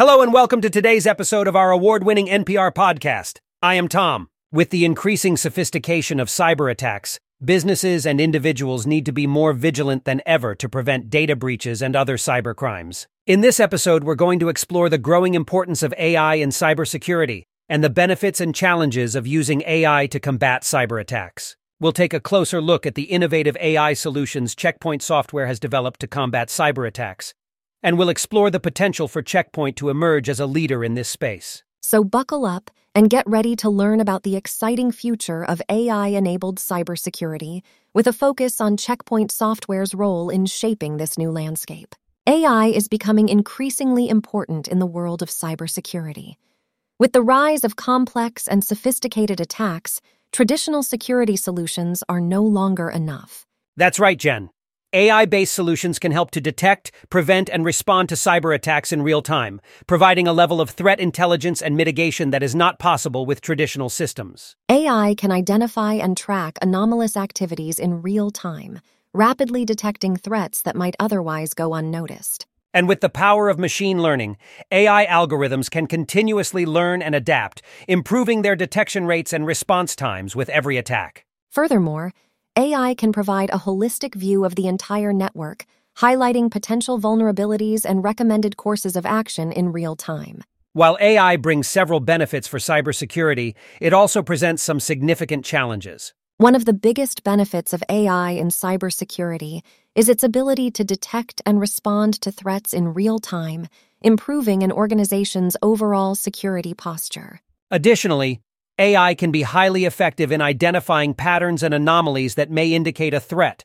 Hello and welcome to today's episode of our award winning NPR podcast. I am Tom. With the increasing sophistication of cyber attacks, businesses and individuals need to be more vigilant than ever to prevent data breaches and other cyber crimes. In this episode, we're going to explore the growing importance of AI in cybersecurity and the benefits and challenges of using AI to combat cyber attacks. We'll take a closer look at the innovative AI solutions Checkpoint Software has developed to combat cyber attacks and we'll explore the potential for Checkpoint to emerge as a leader in this space. So buckle up and get ready to learn about the exciting future of AI enabled cybersecurity with a focus on Checkpoint Software's role in shaping this new landscape. AI is becoming increasingly important in the world of cybersecurity. With the rise of complex and sophisticated attacks, traditional security solutions are no longer enough. That's right, Jen. AI based solutions can help to detect, prevent, and respond to cyber attacks in real time, providing a level of threat intelligence and mitigation that is not possible with traditional systems. AI can identify and track anomalous activities in real time, rapidly detecting threats that might otherwise go unnoticed. And with the power of machine learning, AI algorithms can continuously learn and adapt, improving their detection rates and response times with every attack. Furthermore, AI can provide a holistic view of the entire network, highlighting potential vulnerabilities and recommended courses of action in real time. While AI brings several benefits for cybersecurity, it also presents some significant challenges. One of the biggest benefits of AI in cybersecurity is its ability to detect and respond to threats in real time, improving an organization's overall security posture. Additionally, AI can be highly effective in identifying patterns and anomalies that may indicate a threat,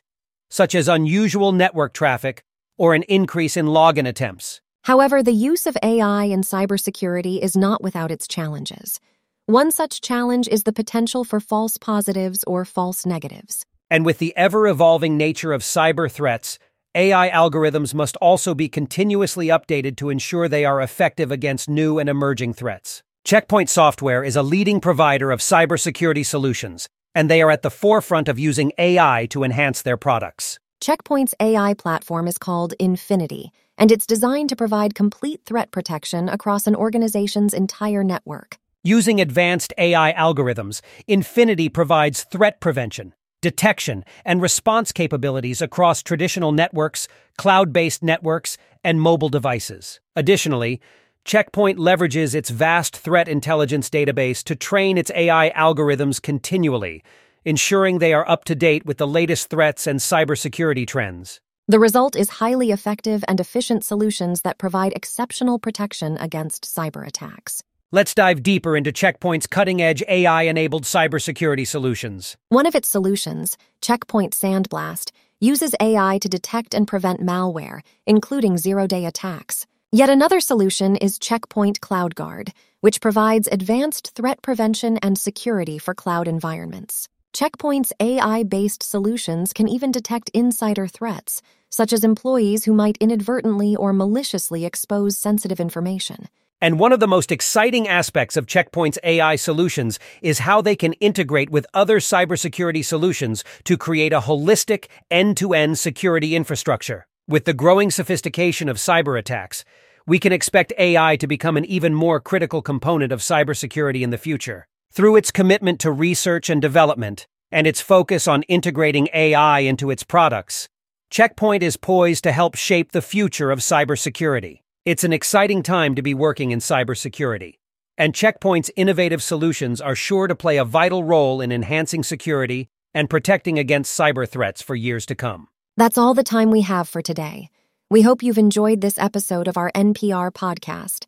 such as unusual network traffic or an increase in login attempts. However, the use of AI in cybersecurity is not without its challenges. One such challenge is the potential for false positives or false negatives. And with the ever evolving nature of cyber threats, AI algorithms must also be continuously updated to ensure they are effective against new and emerging threats. Checkpoint Software is a leading provider of cybersecurity solutions, and they are at the forefront of using AI to enhance their products. Checkpoint's AI platform is called Infinity, and it's designed to provide complete threat protection across an organization's entire network. Using advanced AI algorithms, Infinity provides threat prevention, detection, and response capabilities across traditional networks, cloud based networks, and mobile devices. Additionally, Checkpoint leverages its vast threat intelligence database to train its AI algorithms continually, ensuring they are up to date with the latest threats and cybersecurity trends. The result is highly effective and efficient solutions that provide exceptional protection against cyber attacks. Let's dive deeper into Checkpoint's cutting edge AI enabled cybersecurity solutions. One of its solutions, Checkpoint Sandblast, uses AI to detect and prevent malware, including zero day attacks. Yet another solution is Checkpoint CloudGuard, which provides advanced threat prevention and security for cloud environments. Checkpoint's AI based solutions can even detect insider threats, such as employees who might inadvertently or maliciously expose sensitive information. And one of the most exciting aspects of Checkpoint's AI solutions is how they can integrate with other cybersecurity solutions to create a holistic, end to end security infrastructure. With the growing sophistication of cyber attacks, we can expect AI to become an even more critical component of cybersecurity in the future. Through its commitment to research and development, and its focus on integrating AI into its products, Checkpoint is poised to help shape the future of cybersecurity. It's an exciting time to be working in cybersecurity, and Checkpoint's innovative solutions are sure to play a vital role in enhancing security and protecting against cyber threats for years to come. That's all the time we have for today. We hope you've enjoyed this episode of our NPR podcast.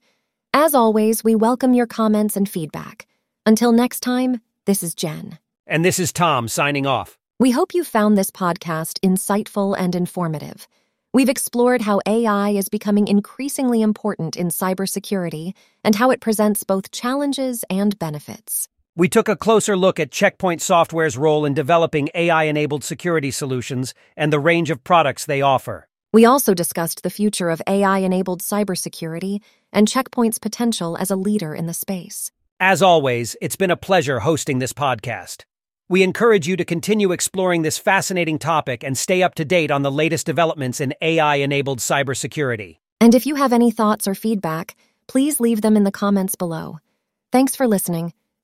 As always, we welcome your comments and feedback. Until next time, this is Jen. And this is Tom signing off. We hope you found this podcast insightful and informative. We've explored how AI is becoming increasingly important in cybersecurity and how it presents both challenges and benefits. We took a closer look at Checkpoint Software's role in developing AI enabled security solutions and the range of products they offer. We also discussed the future of AI enabled cybersecurity and Checkpoint's potential as a leader in the space. As always, it's been a pleasure hosting this podcast. We encourage you to continue exploring this fascinating topic and stay up to date on the latest developments in AI enabled cybersecurity. And if you have any thoughts or feedback, please leave them in the comments below. Thanks for listening,